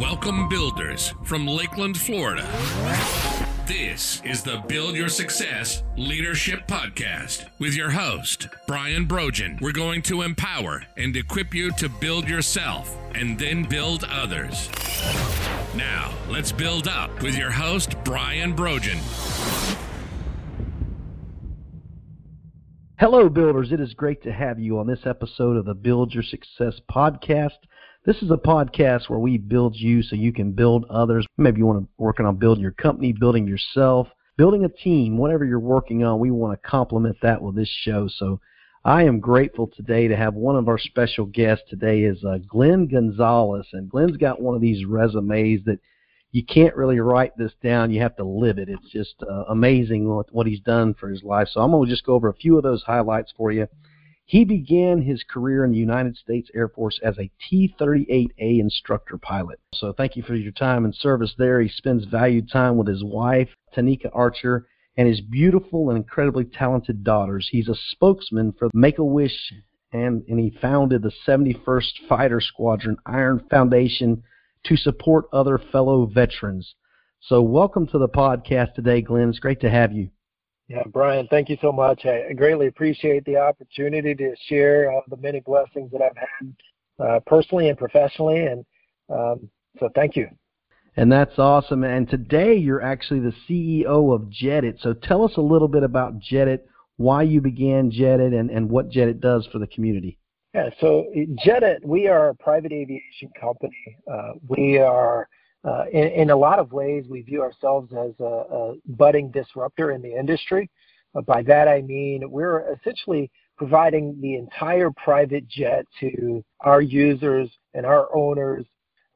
Welcome, builders from Lakeland, Florida. This is the Build Your Success Leadership Podcast with your host, Brian Brogan. We're going to empower and equip you to build yourself and then build others. Now, let's build up with your host, Brian Brogan. Hello, builders. It is great to have you on this episode of the Build Your Success podcast. This is a podcast where we build you so you can build others. Maybe you want to working on building your company, building yourself, building a team, whatever you're working on. We want to complement that with this show. So I am grateful today to have one of our special guests today is uh, Glenn Gonzalez, and Glenn's got one of these resumes that you can't really write this down. You have to live it. It's just uh, amazing what, what he's done for his life. So I'm going to just go over a few of those highlights for you. He began his career in the United States Air Force as a T 38A instructor pilot. So thank you for your time and service there. He spends valued time with his wife, Tanika Archer, and his beautiful and incredibly talented daughters. He's a spokesman for Make a Wish, and, and he founded the 71st Fighter Squadron Iron Foundation to support other fellow veterans. So, welcome to the podcast today, Glenn. It's great to have you. Yeah, Brian, thank you so much. I greatly appreciate the opportunity to share uh, the many blessings that I've had uh, personally and professionally. And um, so thank you. And that's awesome. And today you're actually the CEO of Jet It. So tell us a little bit about Jet It, why you began Jet It, and, and what Jet It does for the community. Yeah, so Jet It, we are a private aviation company. Uh, we are uh, in, in, a lot of ways, we view ourselves as a, a budding disruptor in the industry. Uh, by that I mean we're essentially providing the entire private jet to our users and our owners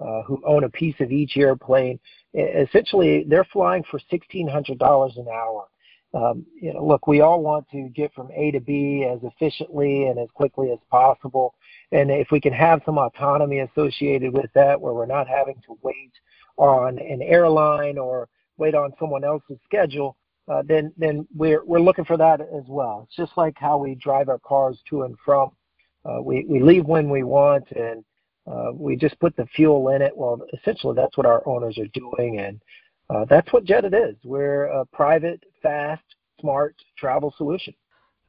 uh, who own a piece of each airplane. Essentially, they're flying for $1,600 an hour. Um, you know, look, we all want to get from A to B as efficiently and as quickly as possible. And if we can have some autonomy associated with that, where we're not having to wait on an airline or wait on someone else's schedule, uh, then then we're we're looking for that as well. It's just like how we drive our cars to and from. Uh, we we leave when we want, and uh, we just put the fuel in it. Well, essentially, that's what our owners are doing, and uh, that's what Jet It is. We're a private, fast, smart travel solution.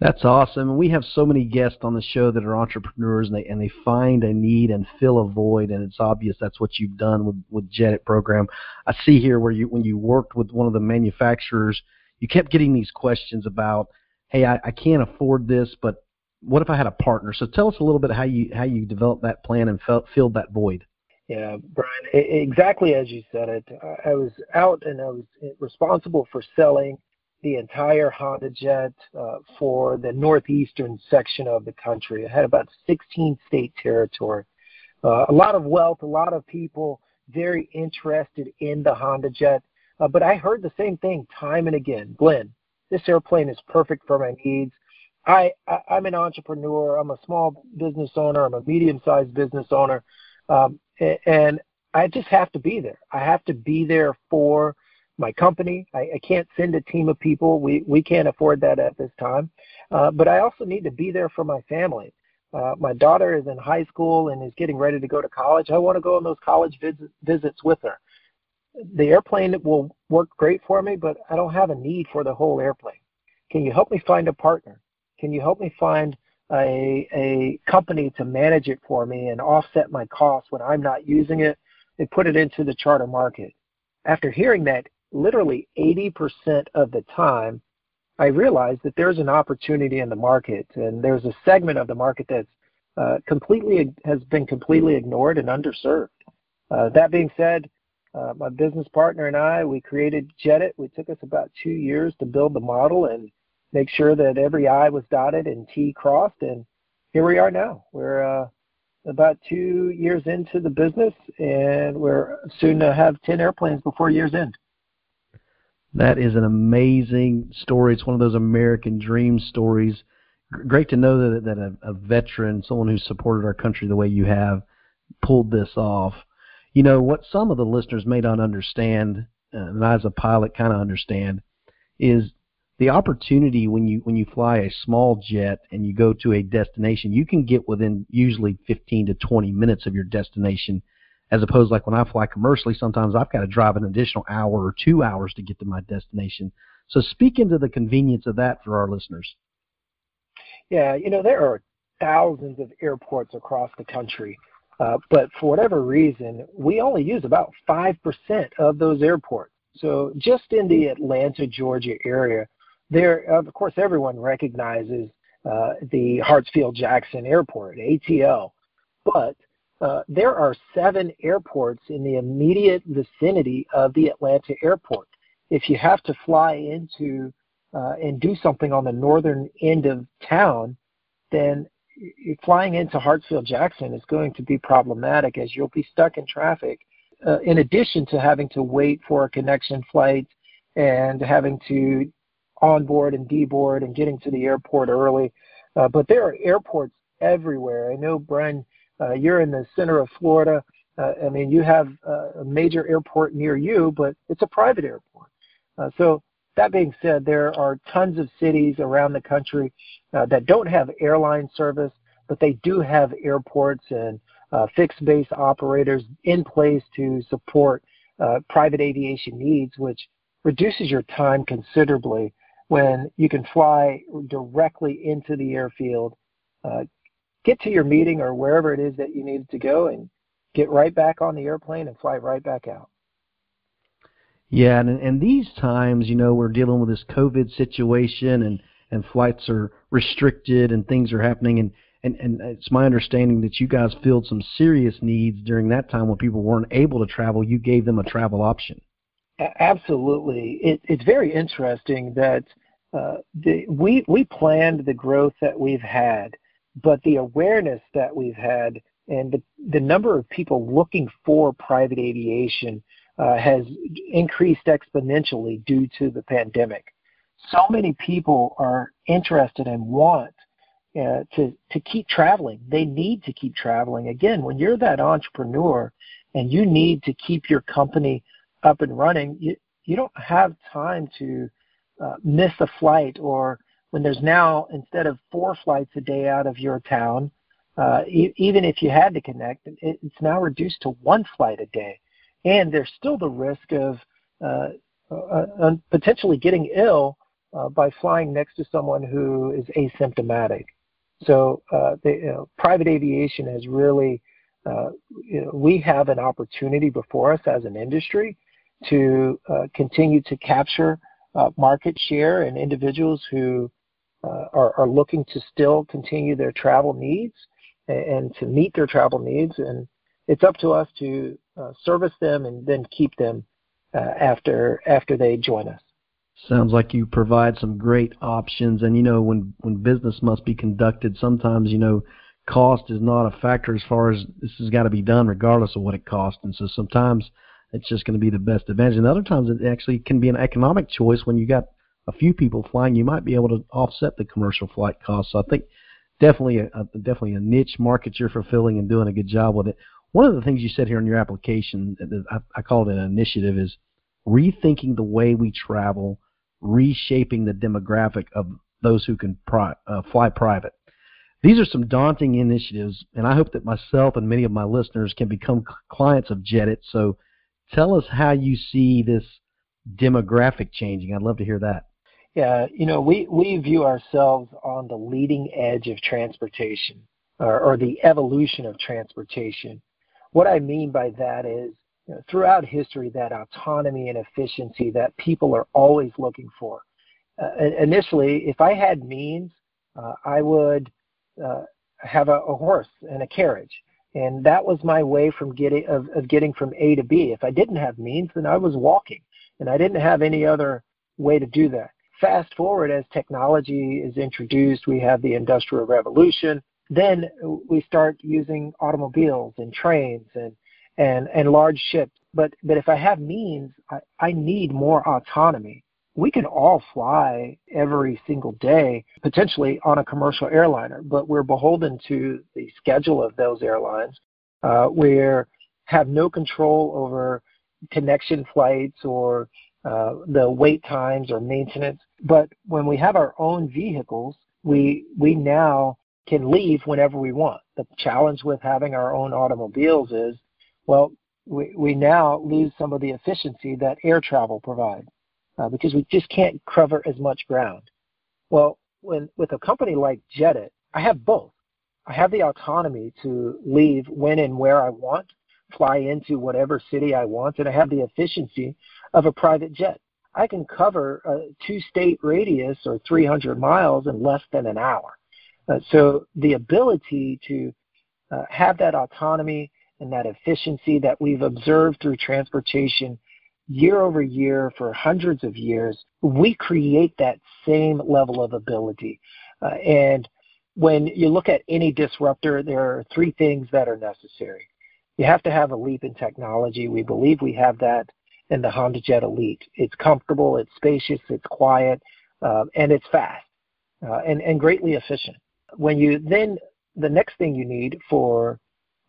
That's awesome. We have so many guests on the show that are entrepreneurs and they and they find a need and fill a void and it's obvious that's what you've done with with Jet It program. I see here where you when you worked with one of the manufacturers, you kept getting these questions about, hey, I, I can't afford this, but what if I had a partner? So tell us a little bit how you how you developed that plan and felt, filled that void. Yeah, Brian, exactly as you said it. I was out and I was responsible for selling the entire Honda Jet uh, for the northeastern section of the country. It had about 16 state territory. Uh, a lot of wealth, a lot of people very interested in the Honda Jet. Uh, but I heard the same thing time and again. Glenn, this airplane is perfect for my needs. I, I I'm an entrepreneur. I'm a small business owner. I'm a medium-sized business owner, um, and I just have to be there. I have to be there for my company. I, I can't send a team of people. We we can't afford that at this time. Uh, but I also need to be there for my family. Uh, my daughter is in high school and is getting ready to go to college. I want to go on those college visit, visits with her. The airplane will work great for me, but I don't have a need for the whole airplane. Can you help me find a partner? Can you help me find a, a company to manage it for me and offset my costs when I'm not using it and put it into the charter market? After hearing that, literally 80% of the time, I realize that there's an opportunity in the market, and there's a segment of the market that's uh, completely has been completely ignored and underserved. Uh, that being said, uh, my business partner and I, we created Jet It. We took us about two years to build the model and make sure that every I was dotted and T crossed, and here we are now. We're uh, about two years into the business, and we're soon to have 10 airplanes before year's end. That is an amazing story. It's one of those American dream stories. Great to know that that a, a veteran, someone who supported our country the way you have, pulled this off. You know what some of the listeners may not understand, uh, and I as a pilot kind of understand, is the opportunity when you when you fly a small jet and you go to a destination, you can get within usually 15 to 20 minutes of your destination as opposed like when I fly commercially, sometimes I've got to drive an additional hour or two hours to get to my destination. So speak into the convenience of that for our listeners. Yeah, you know, there are thousands of airports across the country. Uh, but for whatever reason, we only use about 5% of those airports. So just in the Atlanta, Georgia area, there, of course, everyone recognizes uh, the Hartsfield Jackson Airport, ATL. But uh, there are seven airports in the immediate vicinity of the Atlanta airport. If you have to fly into uh, and do something on the northern end of town, then flying into Hartsfield Jackson is going to be problematic as you'll be stuck in traffic. Uh, in addition to having to wait for a connection flight and having to onboard and deboard and getting to the airport early. Uh, but there are airports everywhere. I know, Brian, uh, you're in the center of Florida. Uh, I mean, you have uh, a major airport near you, but it's a private airport. Uh, so that being said, there are tons of cities around the country uh, that don't have airline service, but they do have airports and uh, fixed base operators in place to support uh, private aviation needs, which reduces your time considerably when you can fly directly into the airfield, uh, get to your meeting or wherever it is that you needed to go, and get right back on the airplane and fly right back out. Yeah, and and these times, you know, we're dealing with this COVID situation, and and flights are restricted, and things are happening, and and and it's my understanding that you guys filled some serious needs during that time when people weren't able to travel. You gave them a travel option. Absolutely, it, it's very interesting that uh, the, we we planned the growth that we've had, but the awareness that we've had and the, the number of people looking for private aviation uh, has increased exponentially due to the pandemic. So many people are interested and want uh, to to keep traveling. They need to keep traveling. Again, when you're that entrepreneur and you need to keep your company up and running, you you don't have time to uh, miss a flight or when there's now instead of four flights a day out of your town, uh, e- even if you had to connect, it, it's now reduced to one flight a day and there's still the risk of uh, uh, potentially getting ill uh, by flying next to someone who is asymptomatic. So uh, you know, private aviation has really, uh, you know, we have an opportunity before us as an industry to uh, continue to capture market share and individuals who are, are looking to still continue their travel needs and, and to meet their travel needs. And it's up to us to uh, service them, and then keep them uh, after after they join us. Sounds like you provide some great options, and you know when when business must be conducted, sometimes you know cost is not a factor as far as this has got to be done regardless of what it costs, and so sometimes it's just going to be the best advantage, and other times it actually can be an economic choice when you got a few people flying, you might be able to offset the commercial flight costs. So I think definitely a, definitely a niche market you're fulfilling and doing a good job with it. One of the things you said here in your application, I, I call it an initiative, is rethinking the way we travel, reshaping the demographic of those who can pri- uh, fly private. These are some daunting initiatives, and I hope that myself and many of my listeners can become clients of Jet It. So tell us how you see this demographic changing. I'd love to hear that. Yeah, you know, we, we view ourselves on the leading edge of transportation or, or the evolution of transportation. What I mean by that is, you know, throughout history, that autonomy and efficiency that people are always looking for. Uh, initially, if I had means, uh, I would uh, have a, a horse and a carriage, and that was my way from getting of, of getting from A to B. If I didn't have means, then I was walking, and I didn't have any other way to do that. Fast forward as technology is introduced, we have the Industrial Revolution then we start using automobiles and trains and and and large ships. But but if I have means, I, I need more autonomy. We can all fly every single day, potentially on a commercial airliner, but we're beholden to the schedule of those airlines. Uh, we have no control over connection flights or uh, the wait times or maintenance. But when we have our own vehicles, we we now can leave whenever we want. The challenge with having our own automobiles is, well, we, we now lose some of the efficiency that air travel provides uh, because we just can't cover as much ground. Well, when with a company like Jet It, I have both. I have the autonomy to leave when and where I want, fly into whatever city I want, and I have the efficiency of a private jet. I can cover a two state radius or 300 miles in less than an hour. Uh, so the ability to uh, have that autonomy and that efficiency that we've observed through transportation year over year for hundreds of years, we create that same level of ability. Uh, and when you look at any disruptor, there are three things that are necessary. You have to have a leap in technology. We believe we have that in the HondaJet Elite. It's comfortable, it's spacious, it's quiet, uh, and it's fast uh, and, and greatly efficient. When you then, the next thing you need for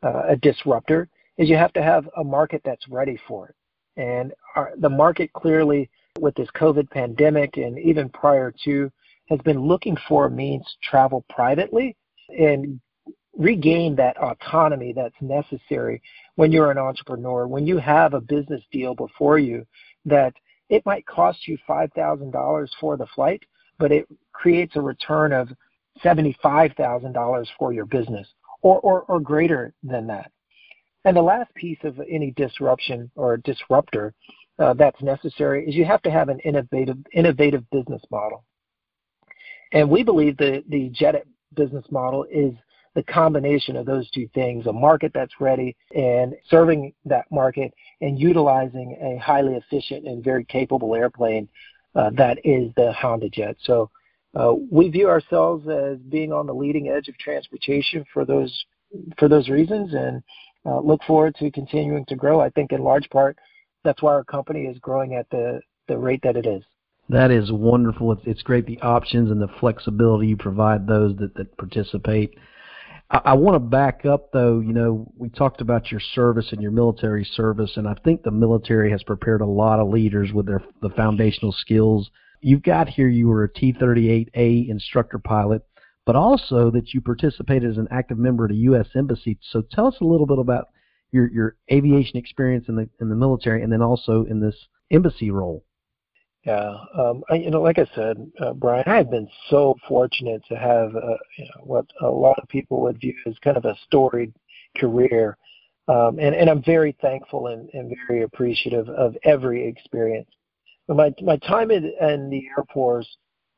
uh, a disruptor is you have to have a market that's ready for it. And our, the market clearly, with this COVID pandemic and even prior to, has been looking for a means to travel privately and regain that autonomy that's necessary when you're an entrepreneur, when you have a business deal before you that it might cost you $5,000 for the flight, but it creates a return of $75,000 for your business or, or, or greater than that. And the last piece of any disruption or disruptor uh, that's necessary is you have to have an innovative, innovative business model. And we believe that the Jet It business model is the combination of those two things a market that's ready and serving that market and utilizing a highly efficient and very capable airplane uh, that is the HondaJet. So uh, we view ourselves as being on the leading edge of transportation for those for those reasons and Uh, look forward to continuing to grow. I think in large part that's why our company is growing at the, the rate that it is. That is wonderful. It's, it's great the options and the flexibility you provide those that, that participate. I, I want to back up though. You know, we talked about your service and your military service, and I think the military has prepared a lot of leaders with their the foundational skills. You've got here. You were a T-38A instructor pilot, but also that you participated as an active member of the U.S. Embassy. So tell us a little bit about your your aviation experience in the in the military, and then also in this embassy role. Yeah, um, I, you know, like I said, uh, Brian, I have been so fortunate to have uh, you know, what a lot of people would view as kind of a storied career, um, and, and I'm very thankful and, and very appreciative of every experience. My my time in, in the Air Force,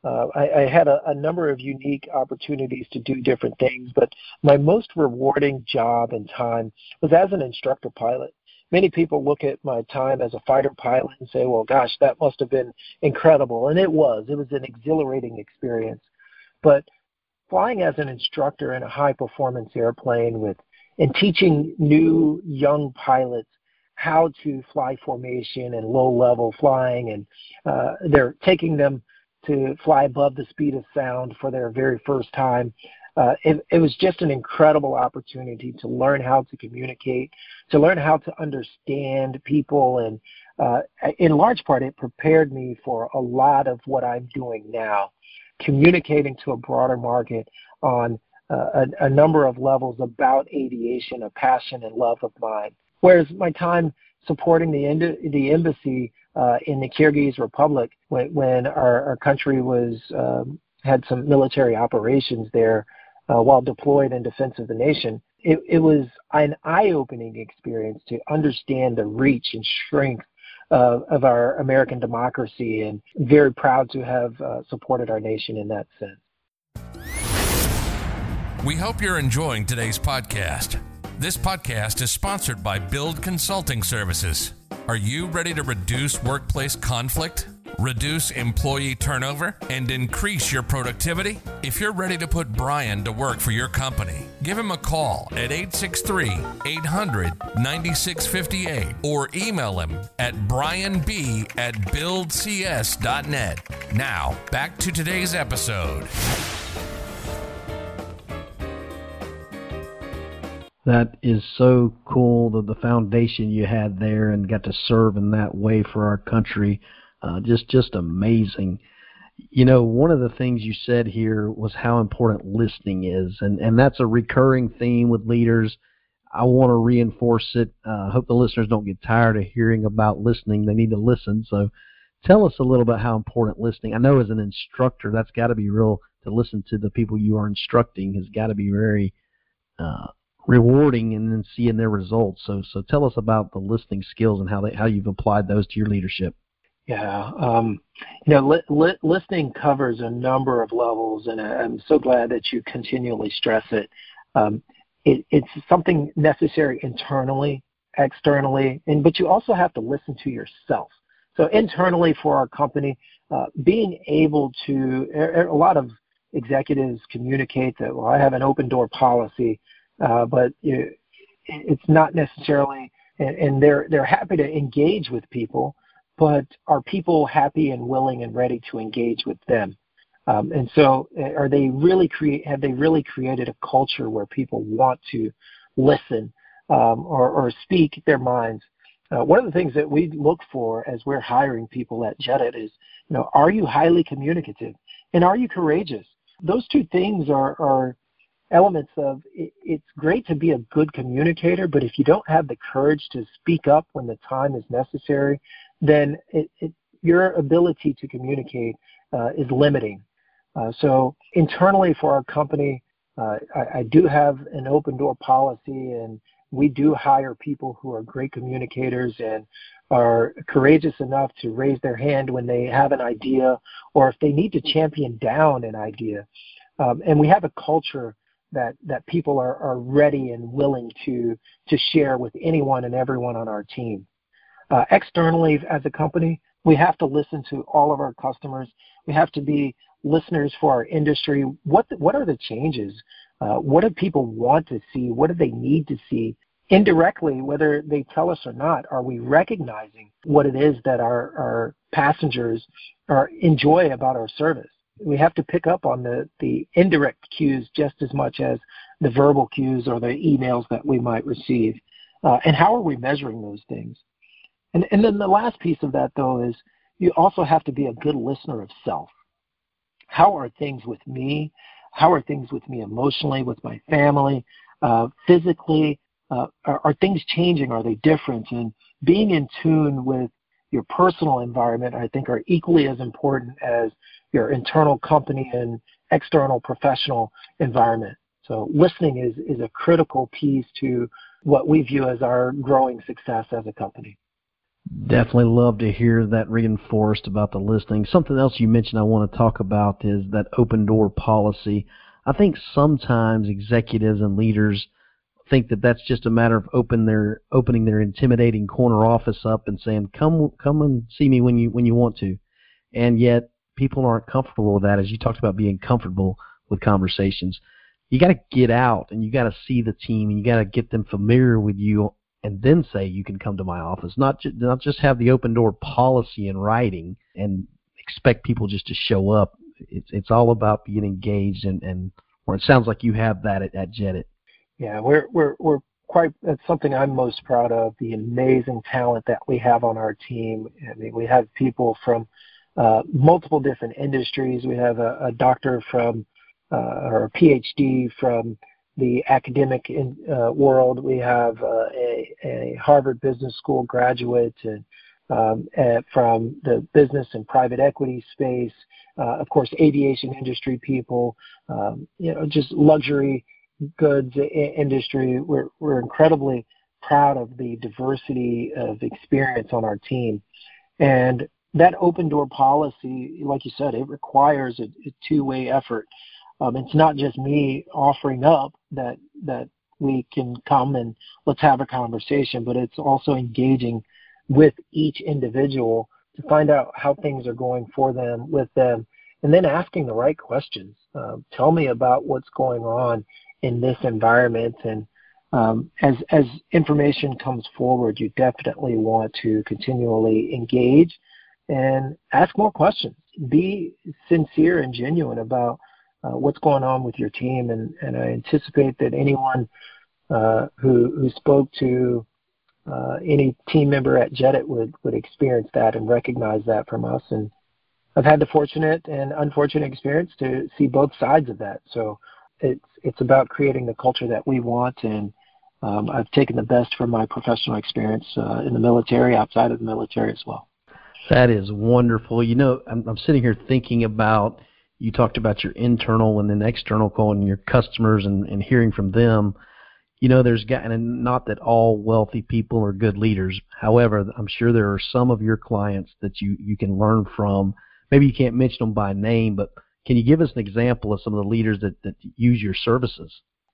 uh, I, I had a, a number of unique opportunities to do different things, but my most rewarding job and time was as an instructor pilot many people look at my time as a fighter pilot and say, well, gosh, that must have been incredible. And it was. It was an exhilarating experience. But flying as an instructor in a high performance airplane with and teaching new young pilots how to fly formation and low level flying and uh, they're taking them to fly above the speed of sound for their very first time uh, it, it was just an incredible opportunity to learn how to communicate, to learn how to understand people, and uh, in large part, it prepared me for a lot of what I'm doing now, communicating to a broader market on uh, a, a number of levels about aviation, a passion and love of mine. Whereas my time supporting the the embassy uh, in the Kyrgyz Republic when, when our, our country was um, had some military operations there uh, while deployed in defense of the nation, it, it was an eye-opening experience to understand the reach and strength uh, of our American democracy, and very proud to have uh, supported our nation in that sense. We hope you're enjoying today's podcast. This podcast is sponsored by Build Consulting Services. Are you ready to reduce workplace conflict? reduce employee turnover, and increase your productivity? If you're ready to put Brian to work for your company, give him a call at 863 800 9658 or email him at brianb at buildcs.net. Now, back to today's episode. That is so cool, that the foundation you had there and got to serve in that way for our country. Uh, just just amazing. You know, one of the things you said here was how important listening is, and and that's a recurring theme with leaders. I want to reinforce it. I uh, hope the listeners don't get tired of hearing about listening. They need to listen. So tell us a little bit how important listening. I know as an instructor, that's got to be real to listen to the people you are instructing has got to be very uh, rewarding and then seeing their results. So so tell us about the listening skills and how they how you've applied those to your leadership. Yeah, um, you know, li- li- listening covers a number of levels, and I'm so glad that you continually stress it. Um, it it's something necessary internally, externally, and but you also have to listen to yourself. So internally for our company, uh, being able to a lot of executives communicate that well, I have an open door policy, uh, but it's not necessarily, and, and they're they're happy to engage with people, but are people happy and willing and ready to engage with them? Um, and so, uh, are they really create? Have they really created a culture where people want to listen um, or, or speak their minds? Uh, one of the things that we look for as we're hiring people at Jet It is, you know, are you highly communicative and are you courageous? Those two things are, are elements of it, it's great to be a good communicator, but if you don't have the courage to speak up when the time is necessary, then it, it, your ability to communicate uh, is limiting. Uh, so internally for our company, uh, I, I, do have an open door policy, and we do hire people who are great communicators and are courageous enough to raise their hand when they have an idea or if they need to champion down an idea. Um, and we have a culture that, that people are, are ready and willing to, to share with anyone and everyone on our team. Uh, externally, as a company, we have to listen to all of our customers. We have to be listeners for our industry. What, what are the changes? Uh, what do people want to see? What do they need to see? Indirectly, whether they tell us or not, are we recognizing what it is that our, our passengers are, enjoy about our service? We have to pick up on the, the indirect cues just as much as the verbal cues or the emails that we might receive. Uh, and how are we measuring those things? And, and then the last piece of that, though, is you also have to be a good listener of self. How are things with me? How are things with me emotionally, with my family, uh, physically? Uh, are, are, things changing? Are they different? And being in tune with your personal environment, I think, are equally as important as your internal company and external professional environment. So listening is, is a critical piece to what we view as our growing success as a company. Definitely love to hear that reinforced about the listening. Something else you mentioned I want to talk about is that open door policy. I think sometimes executives and leaders think that that's just a matter of open their opening their intimidating corner office up and saying come come and see me when you when you want to. And yet people aren't comfortable with that as you talked about being comfortable with conversations. You got to get out and you got to see the team and you got to get them familiar with you and then say you can come to my office. Not ju- not just have the open door policy in writing and expect people just to show up. It's it's all about being engaged and and or it sounds like you have that at, at Jet It. Yeah, we're we're we're quite that's something I'm most proud of. The amazing talent that we have on our team. I mean, we have people from uh, multiple different industries. We have a, a doctor from uh, or a PhD from the academic in, uh, world. We have uh, a, a, Harvard Business School graduate and, um, from the business and private equity space. Uh, of course, aviation industry people. Um, you know, just luxury goods industry. We're we're incredibly proud of the diversity of experience on our team, and that open door policy, like you said, it requires a, a two-way effort. Um, it's not just me offering up that that we can come and let's have a conversation, but it's also engaging with each individual to find out how things are going for them, with them, and then asking the right questions. Um, tell me about what's going on in this environment, and um, as as information comes forward, you definitely want to continually engage and ask more questions. Be sincere and genuine about uh, what's going on with your team, and, and I anticipate that anyone uh, who who spoke to uh, any team member at Jet It would would experience that and recognize that from us. And I've had the fortunate and unfortunate experience to see both sides of that. So it's it's about creating the culture that we want and um, I've taken the best from my professional experience uh, in the military, outside of the military as well. That is wonderful. You know, I'm, I'm sitting here thinking about you talked about your internal and then external call and your customers and, and hearing from them. You know, there's got and not that all wealthy people are good leaders. However, I'm sure there are some of your clients that you you can learn from. Maybe you can't mention them by name, but can you give us an example of some of the leaders that, that use your services?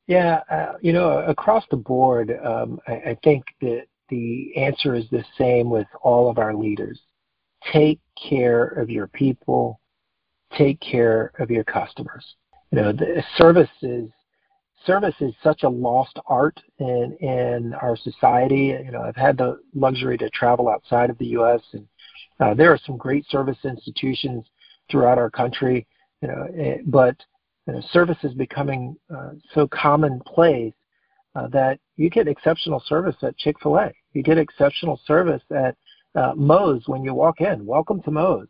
Yeah, uh, you know, across the board, um, I, I think that the answer is the same with all of our leaders. Take care of your people. Take care of your customers. You know, the service is service is such a lost art in in our society. You know, I've had the luxury to travel outside of the U.S. and uh, there are some great service institutions throughout our country. You know, eh, but you know, service is becoming uh, so commonplace uh, that you get exceptional service at Chick Fil A. You get exceptional service at uh, Moe's when you walk in. Welcome to Moe's.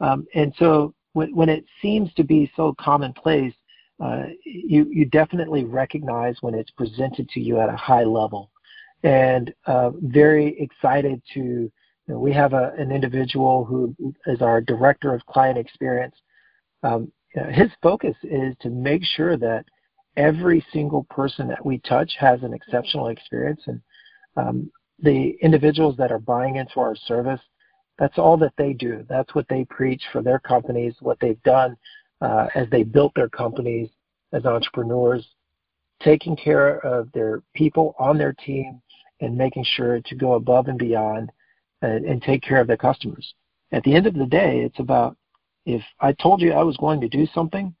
Um, and so when, when it seems to be so commonplace, uh, you you definitely recognize when it's presented to you at a high level. And uh, very excited to. You know, we have a, an individual who is our director of client experience. Um, his focus is to make sure that every single person that we touch has an exceptional experience. And um, the individuals that are buying into our service that's all that they do. That's what they preach for their companies what they've done uh, as they built their companies as entrepreneurs taking care of their people on their team and making sure to go above and beyond and, and take care of their customers. At the end of the day it's about if I told you I was going to do something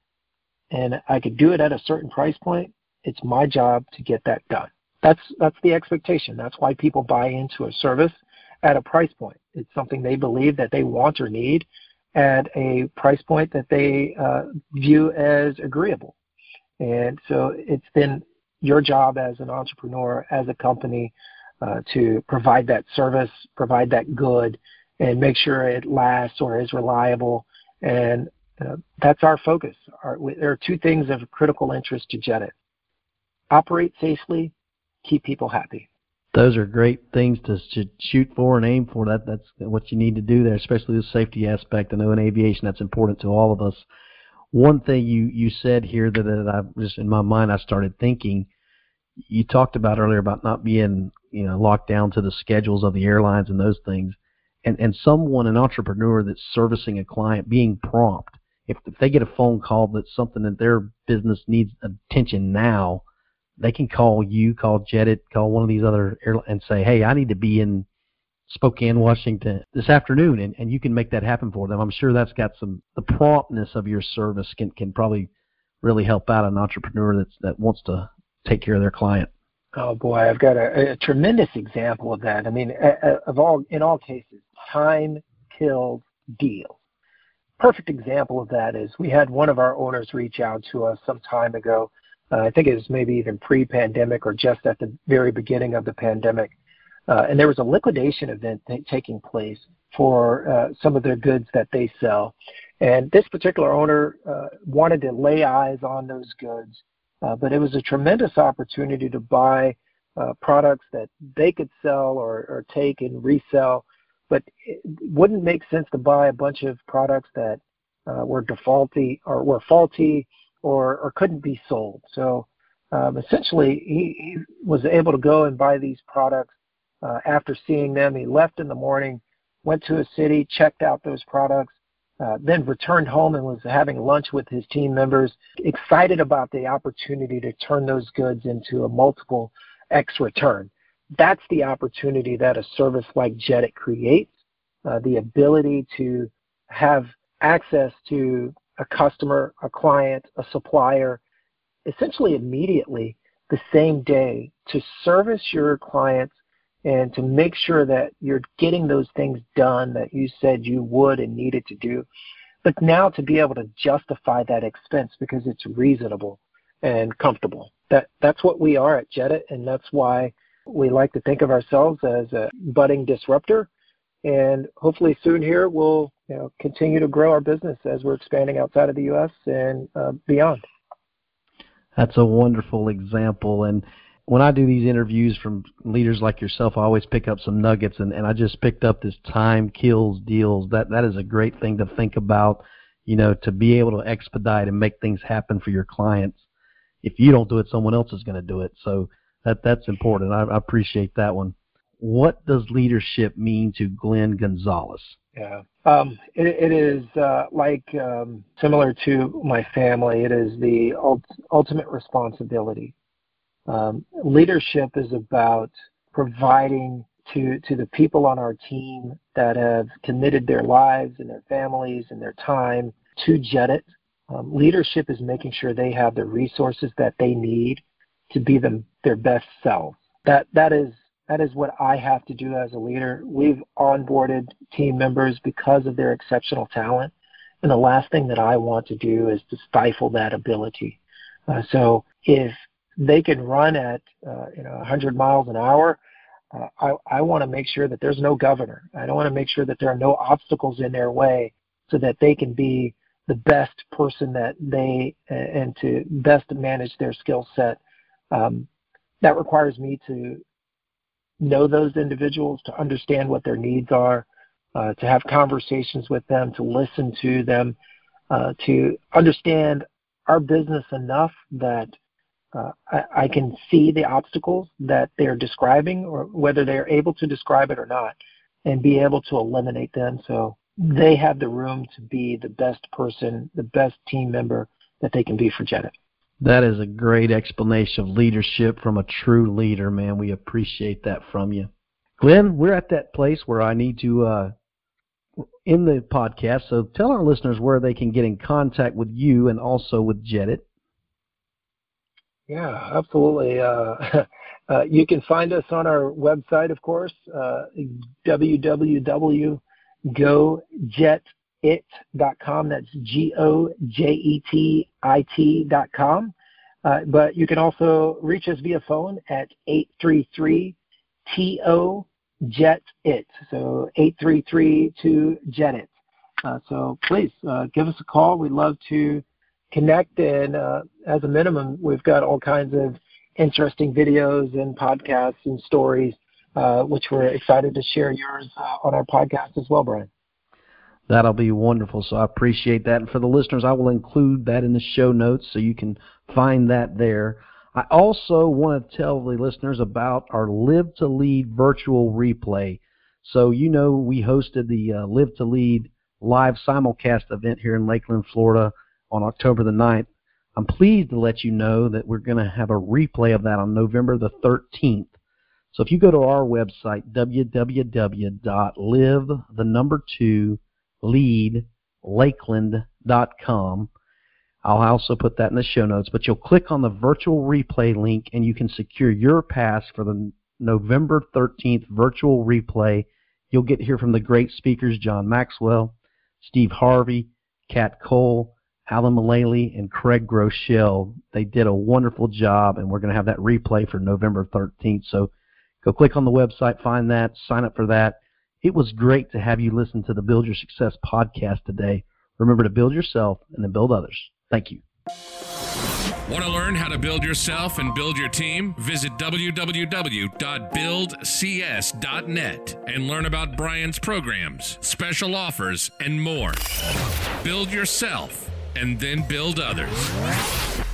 and I could do it at a certain price point, it's my job to get that done. That's that's the expectation. That's why people buy into a service at a price point. It's something they believe that they want or need at a price point that they uh, view as agreeable. And so it's then your job as an entrepreneur, as a company, uh, to provide that service, provide that good, and make sure it lasts or is reliable and uh, that's our focus. Our, we, there are two things of critical interest to Jet It. Operate safely, keep people happy. Those are great things to shoot for and aim for. That that's what you need to do there, especially the safety aspect. I know in aviation that's important to all of us. One thing you you said here that, that I just in my mind I started thinking. You talked about earlier about not being you know locked down to the schedules of the airlines and those things and, and someone, an entrepreneur that's servicing a client, being prompt. If, if they get a phone call that something that their business needs attention now, they can call you, call Jet It, call one of these other airlines and say, hey, I need to be in Spokane, Washington this afternoon, and, and you can make that happen for them. I'm sure that's got some the promptness of your service can can probably really help out an entrepreneur that's that wants to take care of their client. Oh boy, I've got a, a tremendous example of that. I mean, of all in all cases, time kills deals. Perfect example of that is we had one of our owners reach out to us some time ago. Uh, I think it was maybe even pre-pandemic or just at the very beginning of the pandemic, uh, and there was a liquidation event taking place for uh, some of their goods that they sell. And this particular owner uh, wanted to lay eyes on those goods uh, but it was a tremendous opportunity to buy uh, products that they could sell or, or take and resell. But it wouldn't make sense to buy a bunch of products that uh, were defaulty or were faulty or, or couldn't be sold. So um, essentially, he, he was able to go and buy these products uh, after seeing them. He left in the morning, went to a city, checked out those products, uh, then returned home and was having lunch with his team members, excited about the opportunity to turn those goods into a multiple X return. That's the opportunity that a service like Jet It creates, uh, the ability to have access to a customer, a client, a supplier, essentially immediately the same day to service your clients and to make sure that you're getting those things done that you said you would and needed to do. But now to be able to justify that expense because it's reasonable and comfortable. That that's what we are at Jet It, and that's why we like to think of ourselves as a budding disruptor. And hopefully soon here we'll you know, continue to grow our business as we're expanding outside of the U.S. and uh, beyond. That's a wonderful example, and when I do these interviews from leaders like yourself, I always pick up some nuggets, and, and I just picked up this time kills deals. That that is a great thing to think about, you know, to be able to expedite and make things happen for your clients. If you don't do it, someone else is going to do it. So that that's important. I, I appreciate that one. What does leadership mean to Glenn Gonzalez? Yeah, um, it, it is uh, like um, similar to my family. It is the ult- ultimate responsibility. Um, leadership is about providing to to the people on our team that have committed their lives and their families and their time to Jet It. Um, leadership is making sure they have the resources that they need to be them their best selves. That that is that is what I have to do as a leader. We've onboarded team members because of their exceptional talent, and the last thing that I want to do is to stifle that ability. Uh, so if they can run at uh, you know 100 miles an hour, uh, I, I want to make sure that there's no governor. I don't want to make sure that there are no obstacles in their way so that they can be the best person that they and to best manage their skill set. Um, that requires me to know those individuals, to understand what their needs are, uh, to have conversations with them, to listen to them, uh, to understand our business enough that uh, I, I, can see the obstacles that they're describing, or whether they're able to describe it or not, and be able to eliminate them so they have the room to be the best person, the best team member that they can be for Jet It. That is a great explanation of leadership from a true leader, man. We appreciate that from you. Glenn, we're at that place where I need to uh, in the podcast. So tell our listeners where they can get in contact with you and also with Jet It. Yeah, absolutely. Uh, uh, you can find us on our website, of course, uh, www.gojetit.com. That's G O J E T I T.com. Uh, but you can also reach us via phone at 833 TO Jet It. So 833 to Jet It. Uh, so please uh, give us a call. We'd love to connect. And uh, as a minimum, we've got all kinds of interesting videos and podcasts and stories, uh, which we're excited to share yours uh, on our podcast as well, Brian. That'll be wonderful. So I appreciate that. And for the listeners, I will include that in the show notes so you can find that there. I also want to tell the listeners about our Live to Lead virtual replay. So, you know, we hosted the uh, Live to Lead live simulcast event here in Lakeland, Florida on October the 9th. I'm pleased to let you know that we're going to have a replay of that on November the 13th. So if you go to our website, www.live, the number two, leadlakeland.com, I'll also put that in the show notes, but you'll click on the virtual replay link and you can secure your pass for the November 13th virtual replay. You'll get to hear from the great speakers John Maxwell, Steve Harvey, Kat Cole, Alan Mulally and Craig Groeschel. They did a wonderful job, and we're going to have that replay for November 13th. So go click on the website, find that, sign up for that. It was great to have you listen to the Build Your Success podcast today. Remember to build yourself and then build others. Thank you. Want to learn how to build yourself and build your team? Visit www.buildcs.net and learn about Brian's programs, special offers, and more. Build yourself and then build others.